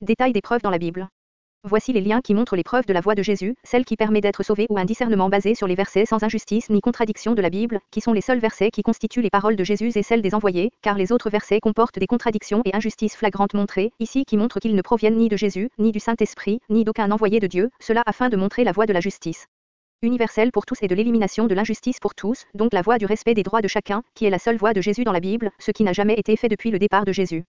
Détail des preuves dans la Bible. Voici les liens qui montrent les preuves de la voix de Jésus, celle qui permet d'être sauvé ou un discernement basé sur les versets sans injustice ni contradiction de la Bible, qui sont les seuls versets qui constituent les paroles de Jésus et celles des envoyés, car les autres versets comportent des contradictions et injustices flagrantes montrées, ici qui montrent qu'ils ne proviennent ni de Jésus, ni du Saint-Esprit, ni d'aucun envoyé de Dieu, cela afin de montrer la voie de la justice universelle pour tous et de l'élimination de l'injustice pour tous, donc la voie du respect des droits de chacun, qui est la seule voie de Jésus dans la Bible, ce qui n'a jamais été fait depuis le départ de Jésus.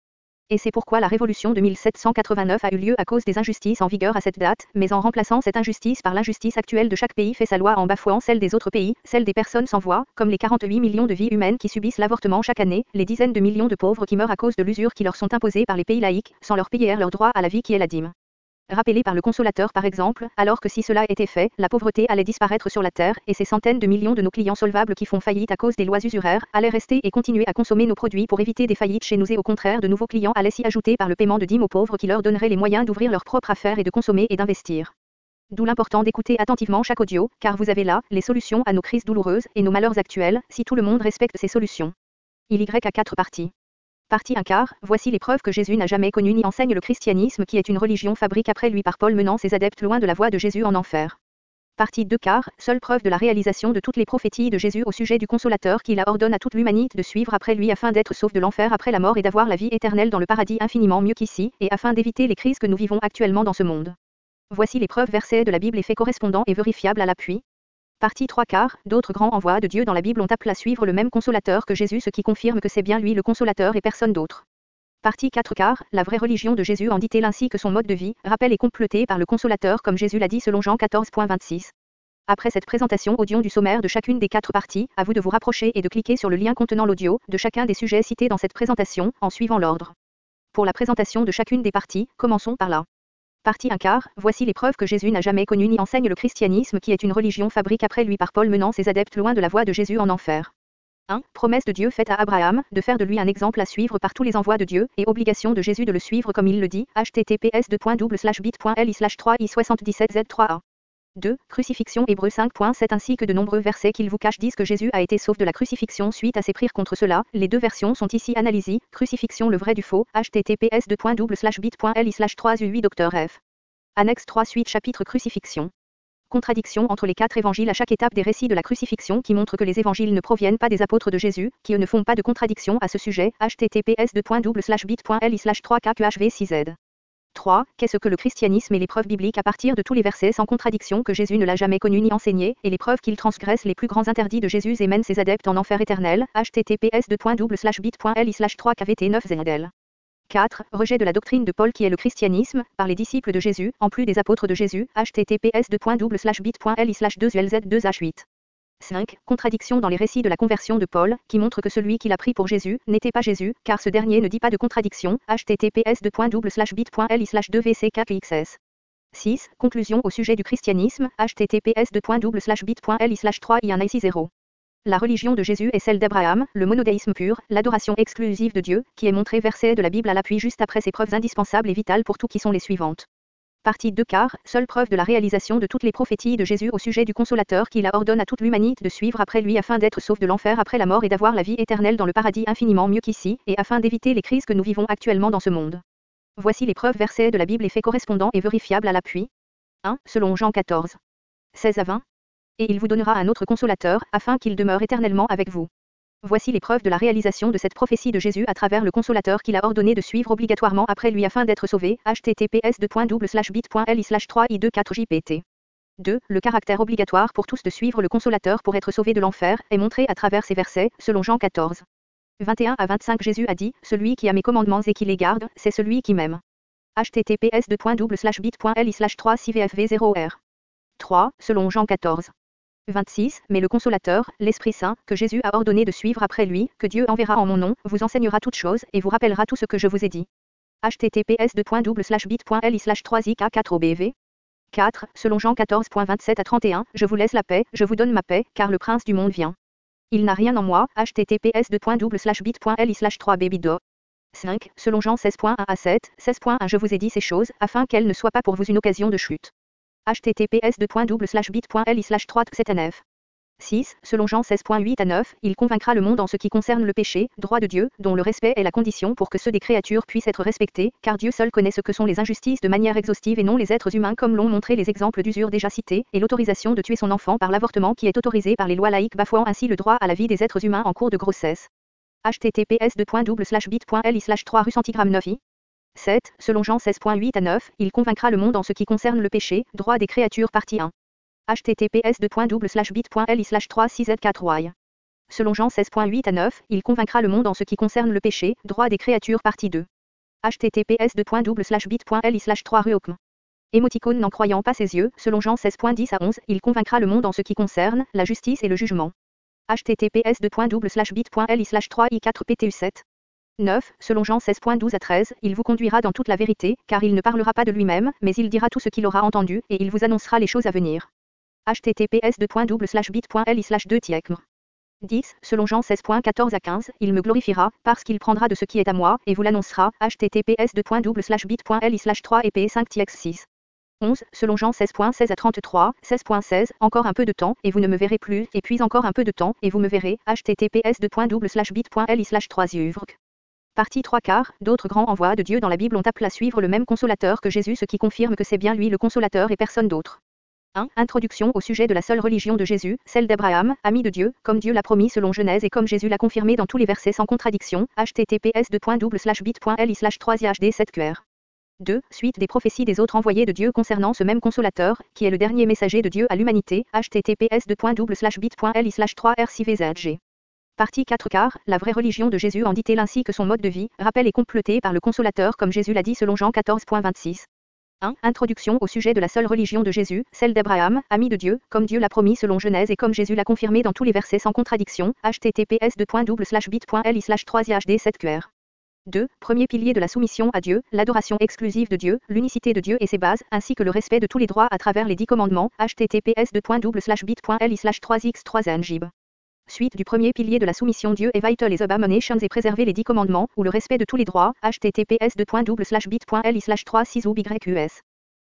Et c'est pourquoi la révolution de 1789 a eu lieu à cause des injustices en vigueur à cette date, mais en remplaçant cette injustice par l'injustice actuelle de chaque pays fait sa loi en bafouant celle des autres pays, celle des personnes sans voix, comme les 48 millions de vies humaines qui subissent l'avortement chaque année, les dizaines de millions de pauvres qui meurent à cause de l'usure qui leur sont imposées par les pays laïcs, sans leur payer leur droit à la vie qui est la dîme rappelé par le consolateur par exemple, alors que si cela était fait, la pauvreté allait disparaître sur la terre, et ces centaines de millions de nos clients solvables qui font faillite à cause des lois usuraires, allaient rester et continuer à consommer nos produits pour éviter des faillites chez nous et au contraire de nouveaux clients allaient s'y ajouter par le paiement de dîmes aux pauvres qui leur donneraient les moyens d'ouvrir leur propre affaire et de consommer et d'investir. D'où l'important d'écouter attentivement chaque audio, car vous avez là les solutions à nos crises douloureuses et nos malheurs actuels, si tout le monde respecte ces solutions. Il Y a quatre parties. Partie 1 quart, voici les preuves que Jésus n'a jamais connues ni enseigne le christianisme qui est une religion fabrique après lui par Paul menant ses adeptes loin de la voie de Jésus en enfer. Partie 2 quart, seule preuve de la réalisation de toutes les prophéties de Jésus au sujet du consolateur qui la ordonne à toute l'humanité de suivre après lui afin d'être sauf de l'enfer après la mort et d'avoir la vie éternelle dans le paradis infiniment mieux qu'ici, et afin d'éviter les crises que nous vivons actuellement dans ce monde. Voici les preuves versées de la Bible et faits correspondants et vérifiables à l'appui. Partie 3 quarts, d'autres grands envois de Dieu dans la Bible ont appelé à suivre le même consolateur que Jésus, ce qui confirme que c'est bien lui le consolateur et personne d'autre. Partie 4 quarts, la vraie religion de Jésus en dit-elle ainsi que son mode de vie, rappel et complété par le consolateur comme Jésus l'a dit selon Jean 14.26. Après cette présentation audio du sommaire de chacune des quatre parties, à vous de vous rapprocher et de cliquer sur le lien contenant l'audio de chacun des sujets cités dans cette présentation, en suivant l'ordre. Pour la présentation de chacune des parties, commençons par là. Partie 1 quart, voici les preuves que Jésus n'a jamais connues ni enseigne le christianisme qui est une religion fabriquée après lui par Paul menant ses adeptes loin de la voie de Jésus en enfer. 1. Promesse de Dieu faite à Abraham, de faire de lui un exemple à suivre par tous les envois de Dieu, et obligation de Jésus de le suivre comme il le dit, https://bit.li/3i77z3a. 2. Crucifixion Hébreu 5.7 ainsi que de nombreux versets qu'il vous cache disent que Jésus a été sauf de la crucifixion suite à ses prières contre cela. Les deux versions sont ici analysées. Crucifixion le vrai du faux. https bit.li 3 u 8 Dr F. Annexe 3 suite chapitre Crucifixion. Contradiction entre les quatre évangiles à chaque étape des récits de la crucifixion qui montre que les évangiles ne proviennent pas des apôtres de Jésus, qui eux ne font pas de contradiction à ce sujet. https bit.li 3 kqhv 6 z 3. Qu'est-ce que le christianisme et les preuves bibliques à partir de tous les versets sans contradiction que Jésus ne l'a jamais connu ni enseigné, et les preuves qu'il transgresse les plus grands interdits de Jésus et mène ses adeptes en enfer éternel. https bit.li 3 kvt 9 zl 4. Rejet de la doctrine de Paul qui est le christianisme, par les disciples de Jésus, en plus des apôtres de Jésus, https bit.li 2 ulz 2 h 8 5. Contradiction dans les récits de la conversion de Paul, qui montre que celui qui l'a pris pour Jésus, n'était pas Jésus, car ce dernier ne dit pas de contradiction, https bit.li 2 vc 4 xs 6. Conclusion au sujet du christianisme, https bit.li 3 i 1 0 la religion de Jésus est celle d'Abraham, le monodéisme pur, l'adoration exclusive de Dieu, qui est montrée verset de la Bible à l'appui juste après ces preuves indispensables et vitales pour tout qui sont les suivantes. Partie 2 quart, seule preuve de la réalisation de toutes les prophéties de Jésus au sujet du consolateur qui la ordonne à toute l'humanité de suivre après lui afin d'être sauf de l'enfer après la mort et d'avoir la vie éternelle dans le paradis infiniment mieux qu'ici, et afin d'éviter les crises que nous vivons actuellement dans ce monde. Voici les preuves versées de la Bible et faits correspondants et vérifiables à l'appui. 1. Selon Jean 14. 16 à 20 et il vous donnera un autre consolateur, afin qu'il demeure éternellement avec vous. Voici les preuves de la réalisation de cette prophétie de Jésus à travers le consolateur qu'il a ordonné de suivre obligatoirement après lui afin d'être sauvé. https bit.li 3 i 2 4 jpt 2. Le caractère obligatoire pour tous de suivre le consolateur pour être sauvé de l'enfer est montré à travers ces versets, selon Jean 14. 21 à 25 Jésus a dit, Celui qui a mes commandements et qui les garde, c'est celui qui m'aime. https bit.li 3 vfv 0 r 3. Selon Jean 14. 26. Mais le consolateur, l'Esprit Saint, que Jésus a ordonné de suivre après lui, que Dieu enverra en mon nom, vous enseignera toutes choses et vous rappellera tout ce que je vous ai dit. https bit.li 3 ik 4 obv 4. Selon Jean 14.27 à 31, je vous laisse la paix, je vous donne ma paix, car le prince du monde vient. Il n'a rien en moi. https bit.li 3 babydo 5. Selon Jean 16.1 à 7, 16.1 Je vous ai dit ces choses, afin qu'elles ne soient pas pour vous une occasion de chute https bit.li 3 7 6. Selon Jean 16.8 à 9, il convaincra le monde en ce qui concerne le péché, droit de Dieu, dont le respect est la condition pour que ceux des créatures puissent être respectés, car Dieu seul connaît ce que sont les injustices de manière exhaustive et non les êtres humains comme l'ont montré les exemples d'usure déjà cités, et l'autorisation de tuer son enfant par l'avortement qui est autorisé par les lois laïques bafouant ainsi le droit à la vie des êtres humains en cours de grossesse. https bit.ly 3 rue centigramme 9 i 7. Selon Jean 16.8 à 9, il convaincra le monde en ce qui concerne le péché, droit des créatures partie 1 https bit.ly 3 6 z 4 y Selon Jean 16.8 à 9, il convaincra le monde en ce qui concerne le péché, droit des créatures partie 2. https bit.ly 3 rue Émoticône n'en croyant pas ses yeux, selon Jean 16.10 à 11, il convaincra le monde en ce qui concerne la justice et le jugement. https bit.ly 3 i 4 ptu 7 9. Selon Jean 16.12 à 13, il vous conduira dans toute la vérité, car il ne parlera pas de lui-même, mais il dira tout ce qu'il aura entendu, et il vous annoncera les choses à venir https bit.ly 2 10. Selon Jean 16.14 à 15, il me glorifiera, parce qu'il prendra de ce qui est à moi, et vous l'annoncera, https bit.ly 3 et 5 6 11. Selon Jean 16.16 à 33, 16.16, encore un peu de temps, et vous ne me verrez plus, et puis encore un peu de temps, et vous me verrez, https bit.ly 3 Partie 3 quarts, d'autres grands envois de Dieu dans la Bible ont appelé à suivre le même consolateur que Jésus, ce qui confirme que c'est bien lui le consolateur et personne d'autre. 1. Introduction au sujet de la seule religion de Jésus, celle d'Abraham, ami de Dieu, comme Dieu l'a promis selon Genèse et comme Jésus l'a confirmé dans tous les versets sans contradiction. https bit.ly 3 hd 7 qr 2. Suite des prophéties des autres envoyés de Dieu concernant ce même consolateur, qui est le dernier messager de Dieu à l'humanité. https bit.ly 3 rcvzg Partie 4 quarts, la vraie religion de Jésus en dit-elle ainsi que son mode de vie, rappel et complété par le consolateur comme Jésus l'a dit selon Jean 14.26. 1. Introduction au sujet de la seule religion de Jésus, celle d'Abraham, ami de Dieu, comme Dieu l'a promis selon Genèse et comme Jésus l'a confirmé dans tous les versets sans contradiction. https bit.ly 3 hd 7 qr 2. Premier pilier de la soumission à Dieu, l'adoration exclusive de Dieu, l'unicité de Dieu et ses bases, ainsi que le respect de tous les droits à travers les dix commandements. https bit.ly 3 x 3 ngib Suite du premier pilier de la soumission Dieu et Vital les abominations et préserver les dix commandements, ou le respect de tous les droits, https bit.ly 3 6 yqs.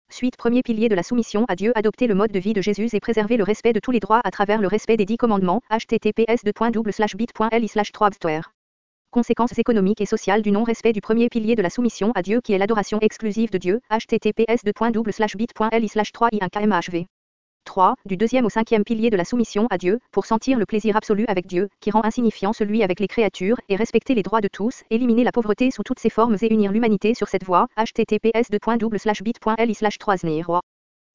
Suite premier pilier de la soumission à Dieu adopter le mode de vie de Jésus et préserver le respect de tous les droits à travers le respect des dix commandements, https bit.ly 3 Conséquences économiques et sociales du non-respect du premier pilier de la soumission à Dieu qui est l'adoration exclusive de Dieu, https bit.ly 3 i 1 kmhv 3. Du deuxième au cinquième pilier de la soumission à Dieu, pour sentir le plaisir absolu avec Dieu, qui rend insignifiant celui avec les créatures, et respecter les droits de tous, éliminer la pauvreté sous toutes ses formes et unir l'humanité sur cette voie. https bit.ly 3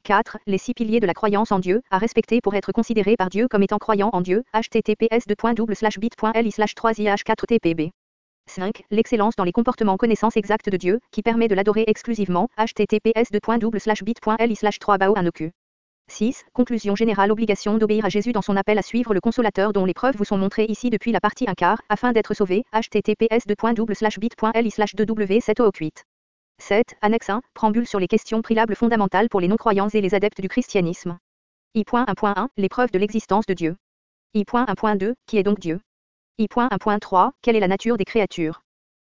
4. Les six piliers de la croyance en Dieu, à respecter pour être considéré par Dieu comme étant croyant en Dieu. https bit.ly 3 ih 4 tpb 5. L'excellence dans les comportements connaissance exacte de Dieu, qui permet de l'adorer exclusivement. https bit.ly 3 bao 6. Conclusion générale Obligation d'obéir à Jésus dans son appel à suivre le consolateur dont les preuves vous sont montrées ici depuis la partie 1 quart, afin d'être sauvé. https bit.ly 2w 7 8 7. Annexe 1. Préambule sur les questions prilables fondamentales pour les non-croyants et les adeptes du christianisme. I.1.1. Les preuves de l'existence de Dieu. I.1.2. Qui est donc Dieu I.1.3. Quelle est la nature des créatures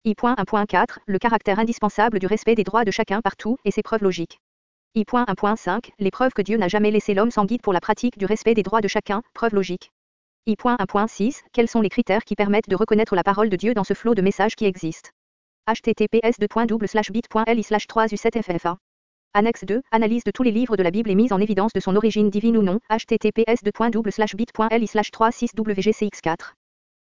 I.1.4. Le caractère indispensable du respect des droits de chacun partout et ses preuves logiques. I.1.5 Les preuves que Dieu n'a jamais laissé l'homme sans guide pour la pratique du respect des droits de chacun, preuve logique. I.1.6 Quels sont les critères qui permettent de reconnaître la parole de Dieu dans ce flot de messages qui existe? Https bit.ly 3 u7ffa Annexe 2, analyse de tous les livres de la Bible et mise en évidence de son origine divine ou non, https bit.ly 3 6 wgcx4.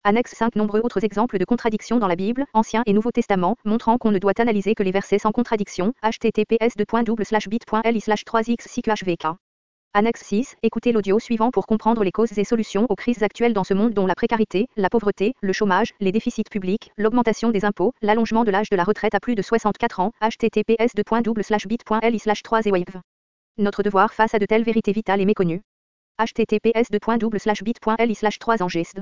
Annexe 5 Nombreux autres exemples de contradictions dans la Bible, Ancien et Nouveau Testament, montrant qu'on ne doit analyser que les versets sans contradiction. https bit.ly 3 x hvk Annexe 6. Écoutez l'audio suivant pour comprendre les causes et solutions aux crises actuelles dans ce monde dont la précarité, la pauvreté, le chômage, les déficits publics, l'augmentation des impôts, l'allongement de l'âge de la retraite à plus de 64 ans. https bit.ly 3 et Notre devoir face à de telles vérités vitales et méconnues. https bit.ly 3 en geste.